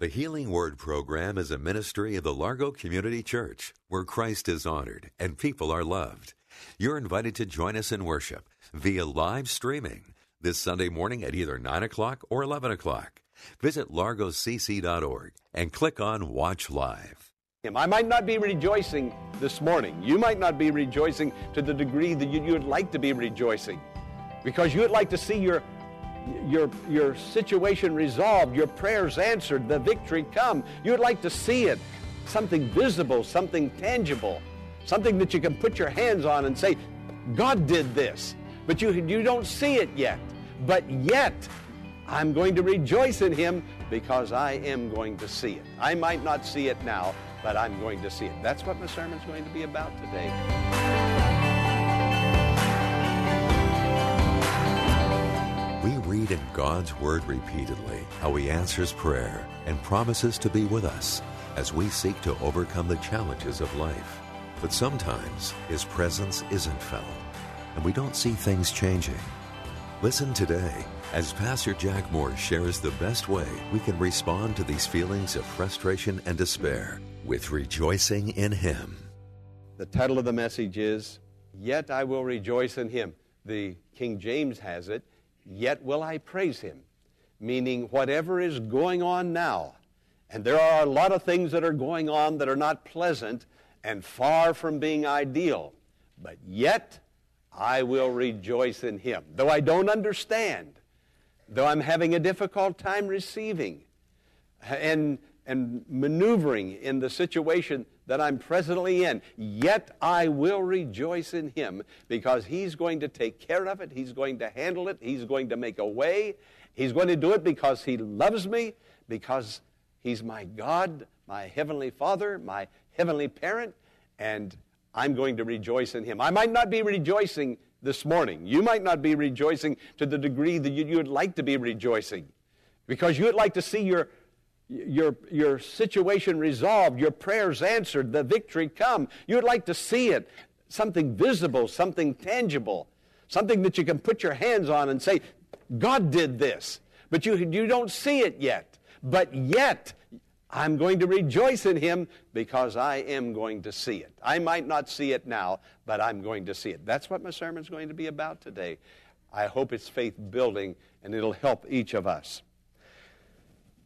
The Healing Word program is a ministry of the Largo Community Church where Christ is honored and people are loved. You're invited to join us in worship via live streaming this Sunday morning at either 9 o'clock or 11 o'clock. Visit largocc.org and click on Watch Live. I might not be rejoicing this morning. You might not be rejoicing to the degree that you, would like to be rejoicing because you would like to see your your, your situation resolved, your prayers answered, the victory come. You'd like to see it, something visible, something tangible, something that you can put your hands on and say, God did this. But you, you don't see it yet. But yet, I'm going to rejoice in Him because I am going to see it. I might not see it now, but I'm going to see it. That's what my sermon's going to be about today. Read in God's Word repeatedly how He answers prayer and promises to be with us as we seek to overcome the challenges of life. But sometimes His presence isn't felt, and we don't see things changing. Listen today as Pastor Jack Morris shares the best way we can respond to these feelings of frustration and despair with rejoicing in Him. The title of the message is, Yet I Will Rejoice in Him. The King James has it, yet will I praise him. Meaning, whatever is going on now, and there are a lot of things that are going on that are not pleasant and far from being ideal, but yet I will rejoice in him. Though I don't understand, though I'm having a difficult time receiving and, and maneuvering in the situation that I'm presently in, yet I will rejoice in him because he's going to take care of it. He's going to handle it. He's going to make a way. He's going to do it because he loves me, because he's my God, my heavenly Father, my heavenly parent, and I'm going to rejoice in him. I might not be rejoicing this morning. You might not be rejoicing to the degree that you, would like to be rejoicing because you would like to see your your, your situation resolved, your prayers answered, the victory come. You'd like to see it, something visible, something tangible, something that you can put your hands on and say, God did this. But you, you don't see it yet. But yet, I'm going to rejoice in Him because I am going to see it. I might not see it now, but I'm going to see it. That's what my sermon's going to be about today. I hope it's faith building and it'll help each of us.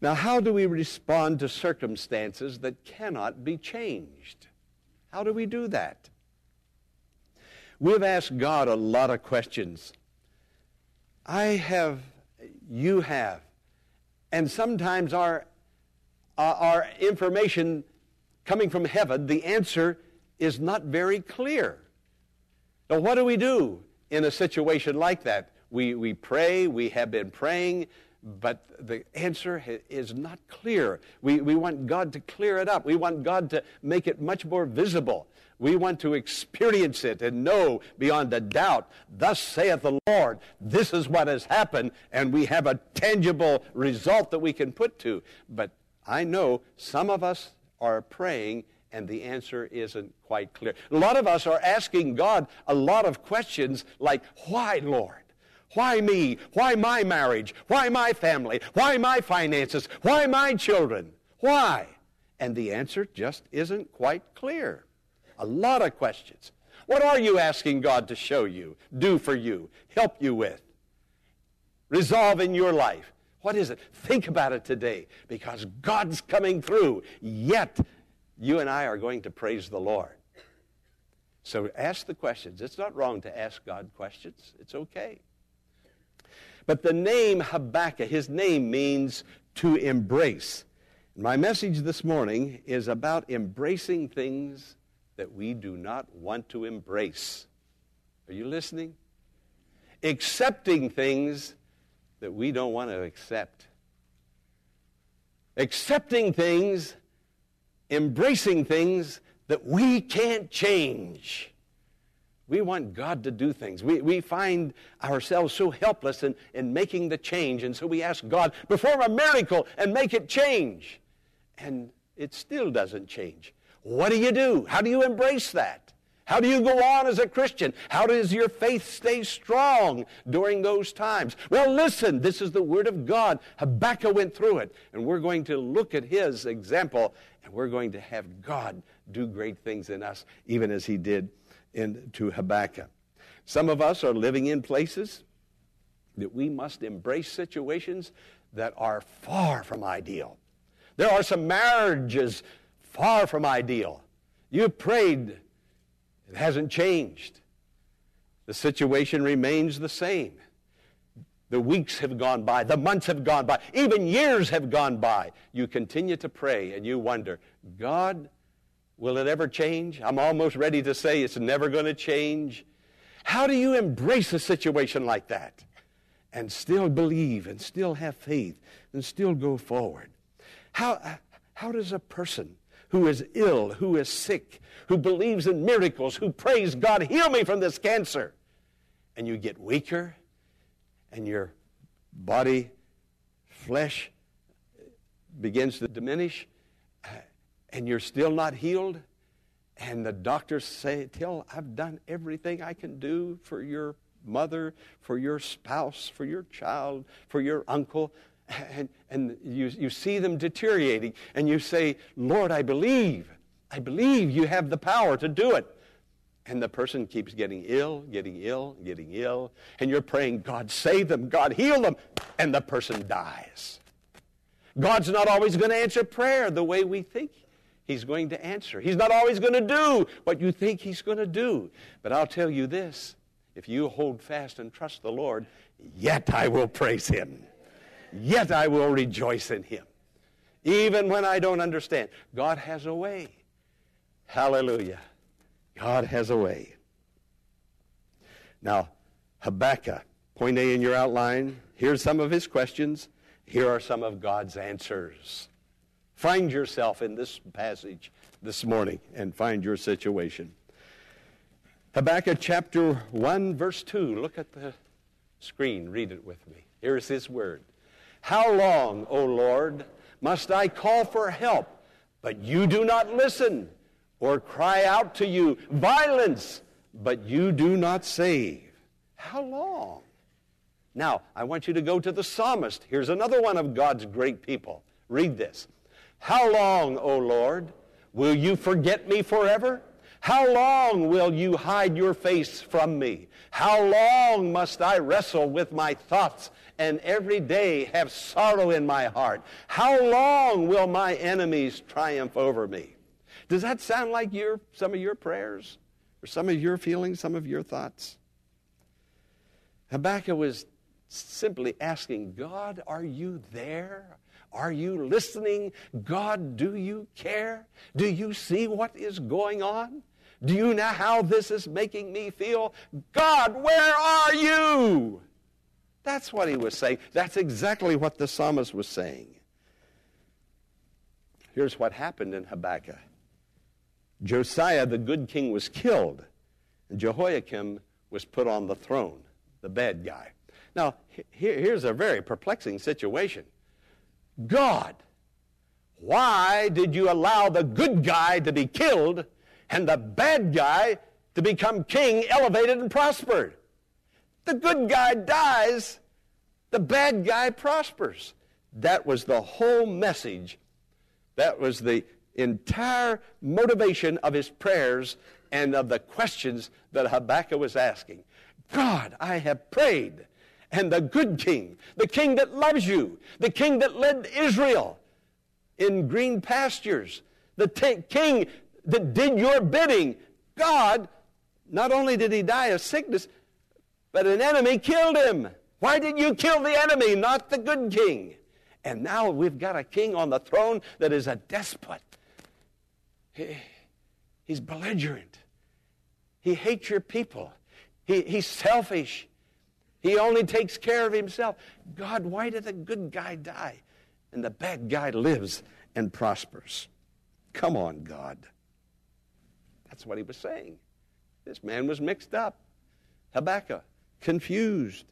Now, how do we respond to circumstances that cannot be changed? How do we do that? We've asked God a lot of questions. I have, you have, and sometimes our, uh, our information coming from heaven, the answer is not very clear. Now, what do we do in a situation like that? We, we pray, we have been praying, but the answer is not clear. We, we want God to clear it up. We want God to make it much more visible. We want to experience it and know beyond a doubt, thus saith the Lord, this is what has happened, and we have a tangible result that we can put to. But I know some of us are praying and the answer isn't quite clear. A lot of us are asking God a lot of questions like, Why, Lord? Why me? Why my marriage? Why my family? Why my finances? Why my children? Why? And the answer just isn't quite clear. A lot of questions. What are you asking God to show you, do for you, help you with? Resolve in your life. What is it? Think about it today because God's coming through. Yet, you and I are going to praise the Lord. So ask the questions. It's not wrong to ask God questions, it's okay. But the name Habakkuk, his name means to embrace. My message this morning is about embracing things that we do not want to embrace. Are you listening? Accepting things that we don't want to accept. accepting things, embracing things that we can't change. We want God to do things. We, we find ourselves so helpless in, in making the change, and so we ask God, perform a miracle and make it change. And it still doesn't change. What do you do? How do you embrace that? How do you go on as a Christian? How does your faith stay strong during those times? Well, listen, this is the Word of God. Habakkuk went through it, and we're going to look at his example, and we're going to have God do great things in us, even as he did into Habakkuk. Some of us are living in places that we must embrace situations that are far from ideal. There are some marriages far from ideal. You prayed, it hasn't changed. The situation remains the same. The weeks have gone by, the months have gone by, even years have gone by. You continue to pray and you wonder, God, Will it ever change? I'm almost ready to say it's never going to change. How do you embrace a situation like that and still believe and still have faith and still go forward? How, how does a person who is ill, who is sick, who believes in miracles, who prays, God, heal me from this cancer, and you get weaker and your body, flesh begins to diminish? And you're still not healed, and the doctors say, Till I've done everything I can do for your mother, for your spouse, for your child, for your uncle, and, and you, you see them deteriorating, and you say, Lord, I believe. I believe you have the power to do it. And the person keeps getting ill, getting ill, getting ill, and you're praying, God, save them, God, heal them, and the person dies. God's not always going to answer prayer the way we think He's going to answer. He's not always going to do what you think He's going to do. But I'll tell you this if you hold fast and trust the Lord, yet I will praise Him. Yet I will rejoice in Him. Even when I don't understand, God has a way. Hallelujah. God has a way. Now, Habakkuk, point A in your outline. Here's some of his questions. Here are some of God's answers. Find yourself in this passage this morning and find your situation. Habakkuk chapter 1, verse 2. Look at the screen. Read it with me. Here's his word. How long, O Lord, must I call for help, but you do not listen, or cry out to you, violence, but you do not save? How long? Now, I want you to go to the psalmist. Here's another one of God's great people. Read this. How long, O Lord, will you forget me forever? How long will you hide your face from me? How long must I wrestle with my thoughts and every day have sorrow in my heart? How long will my enemies triumph over me? Does that sound like your, some of your prayers? Or some of your feelings, some of your thoughts? Habakkuk was simply asking, God, are you there? Are you listening? God, do you care? Do you see what is going on? Do you know how this is making me feel? God, where are you? That's what he was saying. That's exactly what the psalmist was saying. Here's what happened in Habakkuk Josiah, the good king, was killed, and Jehoiakim was put on the throne, the bad guy. Now, here's a very perplexing situation. God, why did you allow the good guy to be killed and the bad guy to become king, elevated, and prospered? The good guy dies, the bad guy prospers. That was the whole message. That was the entire motivation of his prayers and of the questions that Habakkuk was asking. God, I have prayed and the good king, the king that loves you, the king that led Israel in green pastures, the t- king that did your bidding. God, not only did he die of sickness, but an enemy killed him. Why did you kill the enemy, not the good king? And now we've got a king on the throne that is a despot. He, he's belligerent. He hates your people. He, he's selfish. He only takes care of himself. God, why did the good guy die? and the bad guy lives and prospers. Come on, God. That's what he was saying. This man was mixed up. Habakkuk, confused.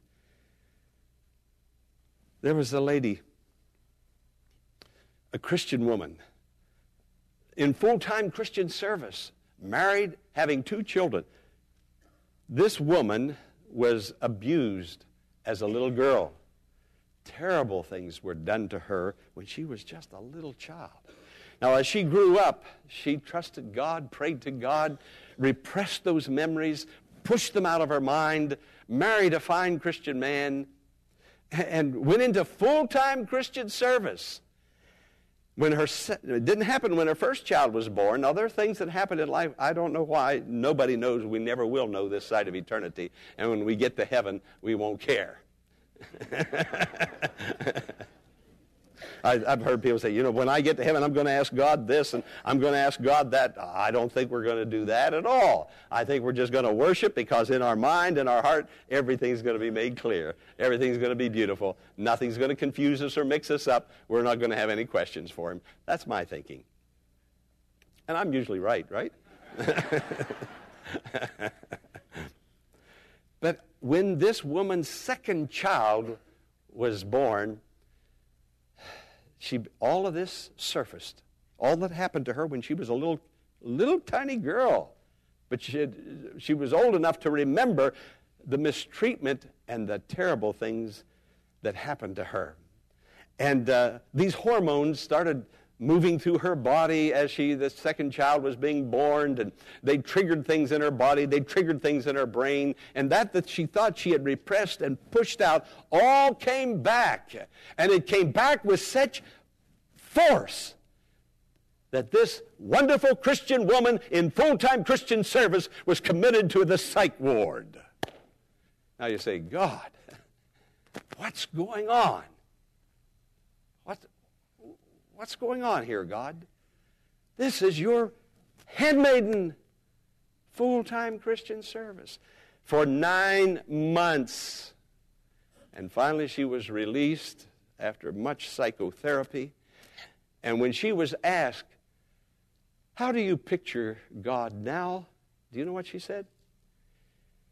There was a lady, a Christian woman, in full time Christian service, married, having two children. This woman was abused as a little girl. Terrible things were done to her when she was just a little child. Now, as she grew up, she trusted God, prayed to God, repressed those memories, pushed them out of her mind, married a fine Christian man, and went into full time Christian service. When her, it didn't happen when her first child was born. Now, there are things that happen in life. I don't know why. Nobody knows. We never will know this side of eternity. And when we get to heaven, we won't care. I, have heard people say, you know, when I get to heaven, I'm going to ask God this and I'm going to ask God that. I don't think we're going to do that at all. I think we're just going to worship because in our mind and our heart, everything's going to be made clear. Everything's going to be beautiful. Nothing's going to confuse us or mix us up. We're not going to have any questions for Him. That's my thinking. And I'm usually right, right? but when this woman's second child was born, she, all of this surfaced. All that happened to her when she was a little, little tiny girl. But she, had, she was old enough to remember the mistreatment and the terrible things that happened to her. And uh, these hormones started moving through her body as she, the second child was being born, and they triggered things in her body, they triggered things in her brain, and that that she thought she had repressed and pushed out all came back. And it came back with such force that this wonderful Christian woman in full time Christian service was committed to the psych ward. Now you say, God, what's going on? What, What's going on here, God? This is your handmaiden full time Christian service for nine months. And finally, she was released after much psychotherapy. And when she was asked, How do you picture God now? Do you know what she said?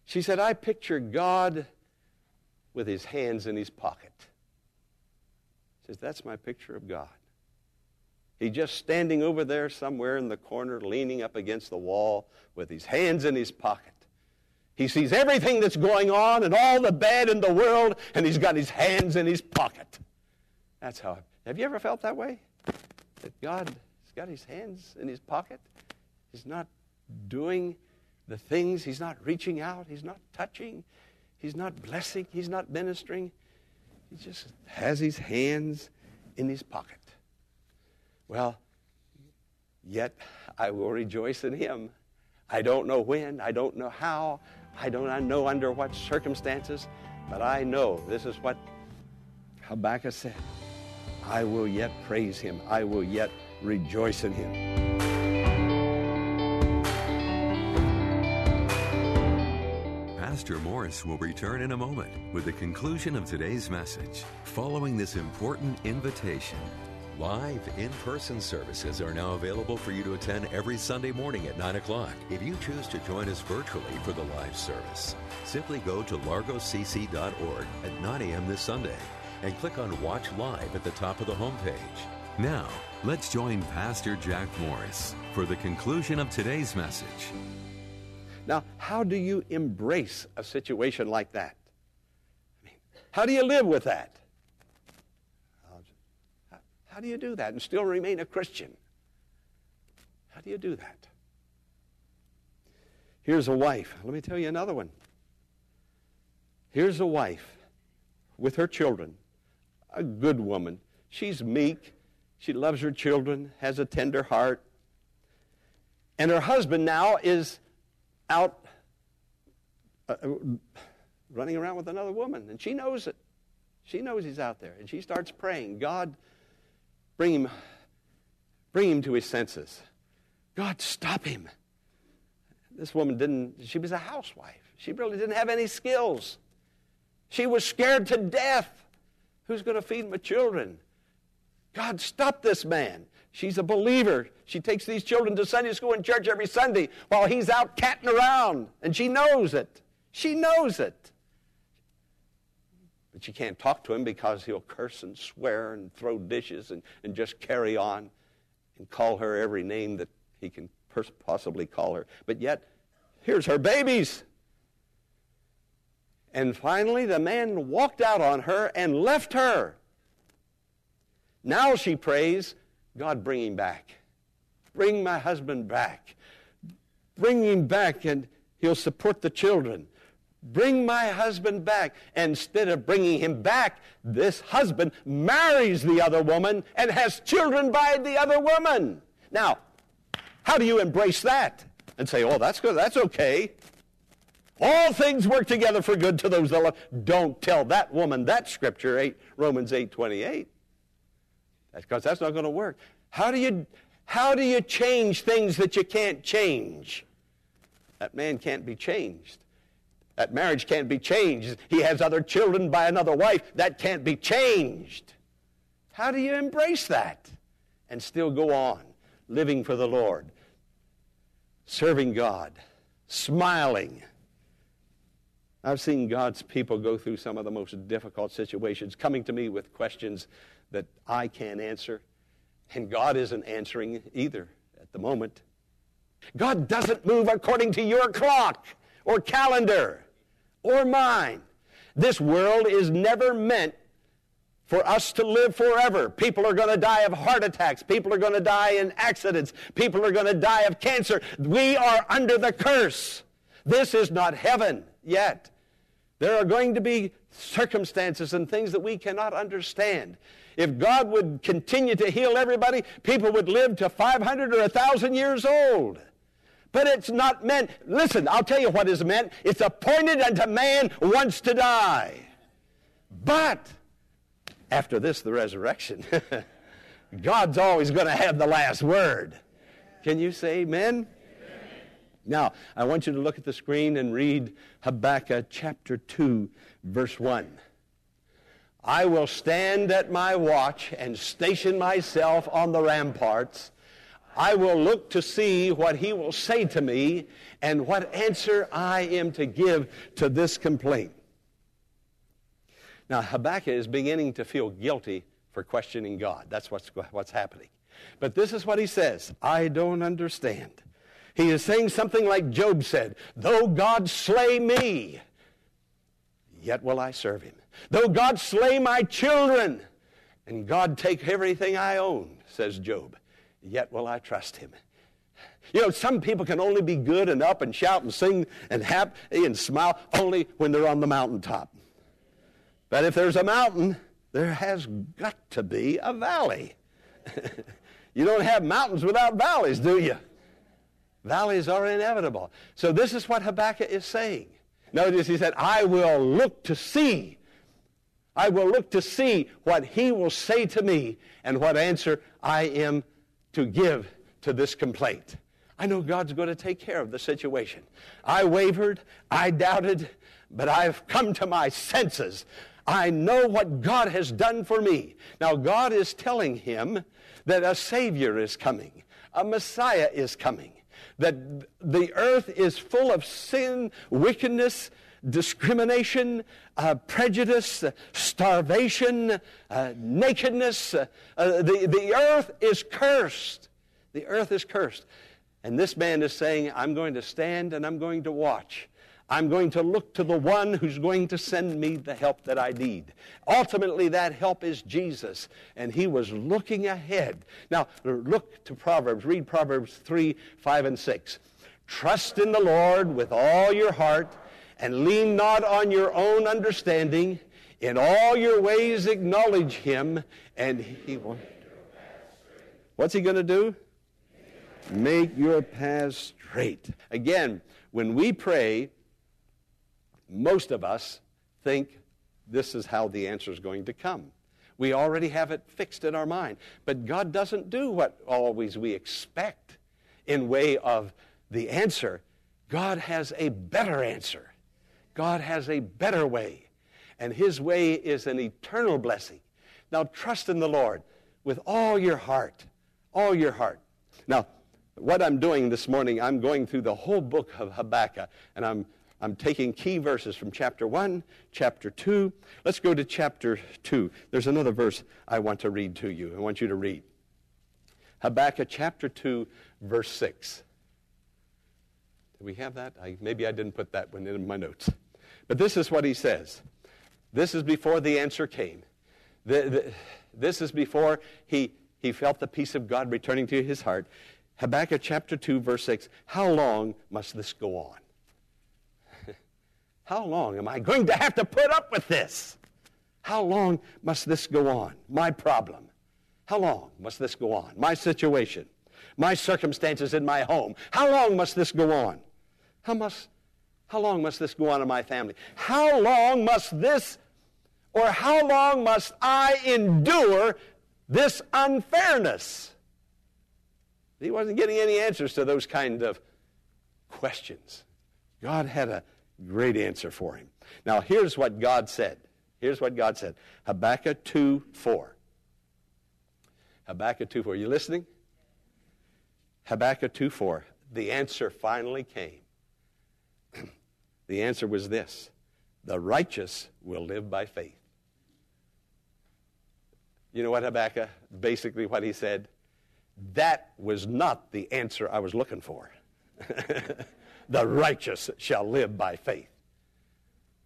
She said, I picture God with his hands in his pocket. She says, That's my picture of God. He's just standing over there somewhere in the corner, leaning up against the wall with his hands in his pocket. He sees everything that's going on and all the bad in the world, and he's got his hands in his pocket. That's how. Have you ever felt that way? That God has got his hands in his pocket? He's not doing the things, he's not reaching out, he's not touching, he's not blessing, he's not ministering. He just has his hands in his pocket. Well, yet I will rejoice in him. I don't know when, I don't know how, I don't know under what circumstances, but I know this is what Habakkuk said. I will yet praise him. I will yet rejoice in him. Pastor Morris will return in a moment with the conclusion of today's message. Following this important invitation, Live in person services are now available for you to attend every Sunday morning at 9 o'clock. If you choose to join us virtually for the live service, simply go to largocc.org at 9 a.m. this Sunday and click on Watch Live at the top of the homepage. Now, let's join Pastor Jack Morris for the conclusion of today's message. Now, how do you embrace a situation like that? I mean, how do you live with that? How do you do that and still remain a Christian? How do you do that? Here's a wife. Let me tell you another one. Here's a wife with her children, a good woman. She's meek. She loves her children, has a tender heart. And her husband now is out uh, uh running around with another woman, and she knows it. She knows he's out there, and she starts praying, God, Bring him, bring him to his senses. God, stop him. This woman didn't, she was a housewife. She really didn't have any skills. She was scared to death. Who's going to feed my children? God, stop this man. She's a believer. She takes these children to Sunday school and church every Sunday while he's out catting around, and she knows it. She knows it. But she can't talk to him because he'll curse and swear and throw dishes and, and just carry on and call her every name that he can possibly call her. But yet, here's her babies. And finally, the man walked out on her and left her. Now she prays, God, bring him back. Bring my husband back. Bring him back, and he'll support the children. Bring my husband back. Instead of bringing him back, this husband marries the other woman and has children by the other woman. Now, how do you embrace that and say, oh, that's good, that's okay? All things work together for good to those that love. Don't tell that woman that scripture, 8, Romans 8 28. Because that's not going to work. How do, you, how do you change things that you can't change? That man can't be changed. That marriage can't be changed. He has other children by another wife. That can't be changed. How do you embrace that and still go on living for the Lord, serving God, smiling? I've seen God's people go through some of the most difficult situations, coming to me with questions that I can't answer, and God isn't answering either at the moment. God doesn't move according to your clock or calendar or mine. This world is never meant for us to live forever. People are going to die of heart attacks. People are going to die in accidents. People are going to die of cancer. We are under the curse. This is not heaven yet. There are going to be circumstances and things that we cannot understand. If God would continue to heal everybody, people would live to 500 or 1,000 years old. But it's not meant, listen, I'll tell you what is meant. It's appointed unto man once to die. But after this, the resurrection, God's always going to have the last word. Can you say amen? Now, I want you to look at the screen and read Habakkuk chapter 2, verse 1. I will stand at my watch and station myself on the ramparts. I will look to see what he will say to me and what answer I am to give to this complaint. Now, Habakkuk is beginning to feel guilty for questioning God. That's what's, what's happening. But this is what he says I don't understand. He is saying something like Job said Though God slay me, yet will I serve him. Though God slay my children, and God take everything I own, says Job, yet will I trust him. You know, some people can only be good and up and shout and sing and happy and smile only when they're on the mountaintop. But if there's a mountain, there has got to be a valley. you don't have mountains without valleys, do you? Valleys are inevitable. So this is what Habakkuk is saying. Notice he said, I will look to see I will look to see what he will say to me and what answer I am to give to this complaint. I know God's going to take care of the situation. I wavered, I doubted, but I've come to my senses. I know what God has done for me. Now, God is telling him that a Savior is coming, a Messiah is coming, that the earth is full of sin, wickedness, discrimination, uh, prejudice, uh, starvation, nakedness. Uh, uh, the, the earth is cursed. The earth is cursed. And this man is saying, I'm going to stand and I'm going to watch. I'm going to look to the one who's going to send me the help that I need. Ultimately, that help is Jesus, and he was looking ahead. Now, look to Proverbs. Read Proverbs 3, 5, and 6. Trust in the Lord with all your heart and lean not on your own understanding. In all your ways acknowledge him, and he will. What's he going to do? Make your paths straight. Again, when we pray, most of us think this is how the answer is going to come. We already have it fixed in our mind. But God doesn't do what always we expect in way of the answer. God has a better answer. God has a better way, and His way is an eternal blessing. Now, trust in the Lord with all your heart. All your heart. Now, what I'm doing this morning, I'm going through the whole book of Habakkuk, and I'm, I'm taking key verses from chapter 1, chapter 2. Let's go to chapter 2. There's another verse I want to read to you. I want you to read. Habakkuk chapter 2, verse 6. Do we have that? I, maybe I didn't put that one in my notes. But this is what he says. This is before the answer came. The, the, this is before he, he felt the peace of God returning to his heart. Habakkuk chapter 2, verse 6. How long must this go on? How long am I going to have to put up with this? How long must this go on? My problem. How long must this go on? My situation. My circumstances in my home. How long must this go on? How, must, how long must this go on in my family? How long must this, or how long must I endure this unfairness? He wasn't getting any answers to those kind of questions. God had a great answer for him. Now, here's what God said. Here's what God said Habakkuk 2 4. Habakkuk 2 4. You listening? Habakkuk 2 4. The answer finally came. The answer was this The righteous will live by faith. You know what, Habakkuk? Basically, what he said that was not the answer I was looking for. the righteous shall live by faith.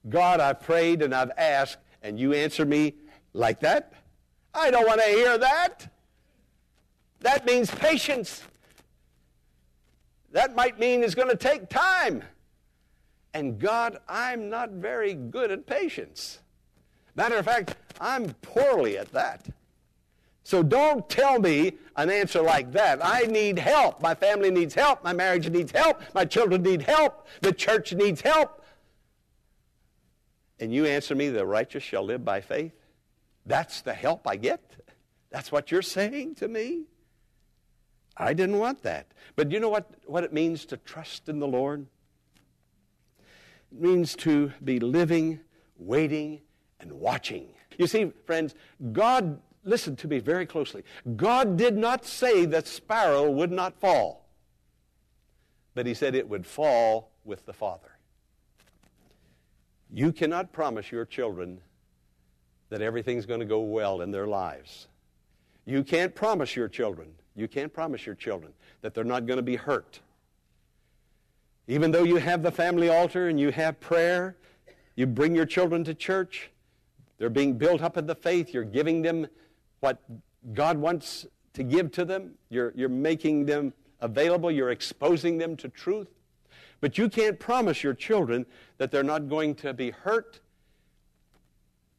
God, I've prayed and I've asked, and you answer me like that? I don't want to hear that. That means patience. That might mean it's going to take time. And God, I'm not very good at patience. Matter of fact, I'm poorly at that. So don't tell me an answer like that. I need help. My family needs help. My marriage needs help. My children need help. The church needs help. And you answer me, the righteous shall live by faith? That's the help I get? That's what you're saying to me? I didn't want that. But you know what, what it means to trust in the Lord? Means to be living, waiting, and watching. You see, friends, God, listen to me very closely. God did not say that sparrow would not fall, but He said it would fall with the Father. You cannot promise your children that everything's going to go well in their lives. You can't promise your children you can't promise your children that they're not going to be hurt. Even though you have the family altar and you have prayer, you bring your children to church, they're being built up in the faith, you're giving them what God wants to give to them, you're, you're making them available, you're exposing them to truth. But you can't promise your children that they're not going to be hurt,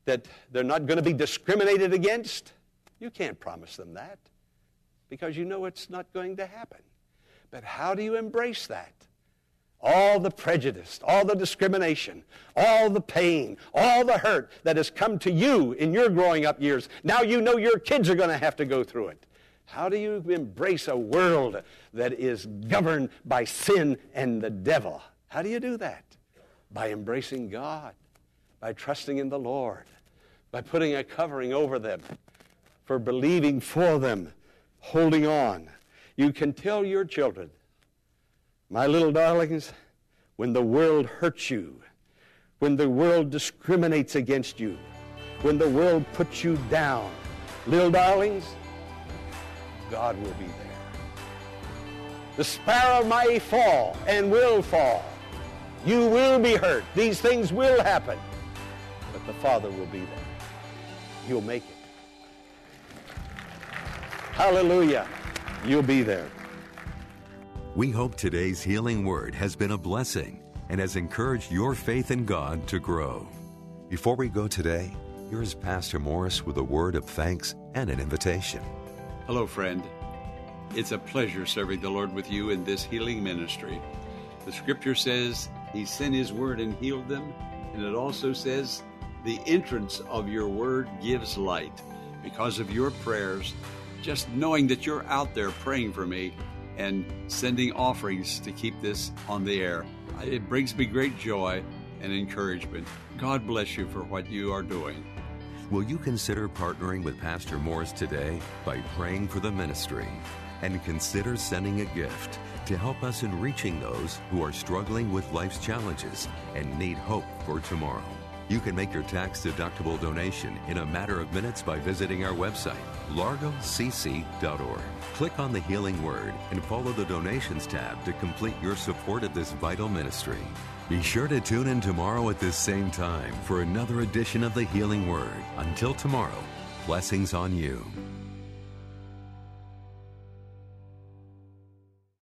that they're not going to be discriminated against. You can't promise them that because you know it's not going to happen. But how do you embrace that? All the prejudice, all the discrimination, all the pain, all the hurt that has come to you in your growing up years. Now you know your kids are going to have to go through it. How do you embrace a world that is governed by sin and the devil? How do you do that? By embracing God, by trusting in the Lord, by putting a covering over them, for believing for them, holding on. You can tell your children, my little darlings, when the world hurts you, when the world discriminates against you, when the world puts you down, little darlings, God will be there. The sparrow may fall and will fall. You will be hurt. These things will happen. But the Father will be there. He'll make it. Hallelujah. You'll be there. We hope today's healing word has been a blessing and has encouraged your faith in God to grow. Before we go today, here's Pastor Morris with a word of thanks and an invitation. Hello, friend. It's a pleasure serving the Lord with you in this healing ministry. The scripture says He sent His word and healed them, and it also says the entrance of your word gives light. Because of your prayers, just knowing that you're out there praying for me and sending offerings to keep this on the air. It brings me great joy and encouragement. God bless you for what you are doing. Will you consider partnering with Pastor Morris today by praying for the ministry? And consider sending a gift to help us in reaching those who are struggling with life's challenges and need hope for tomorrow. You can make your tax deductible donation in a matter of minutes by visiting our website, largocc.org. Click on the Healing Word and follow the Donations tab to complete your support of this vital ministry. Be sure to tune in tomorrow at this same time for another edition of the Healing Word. Until tomorrow, blessings on you.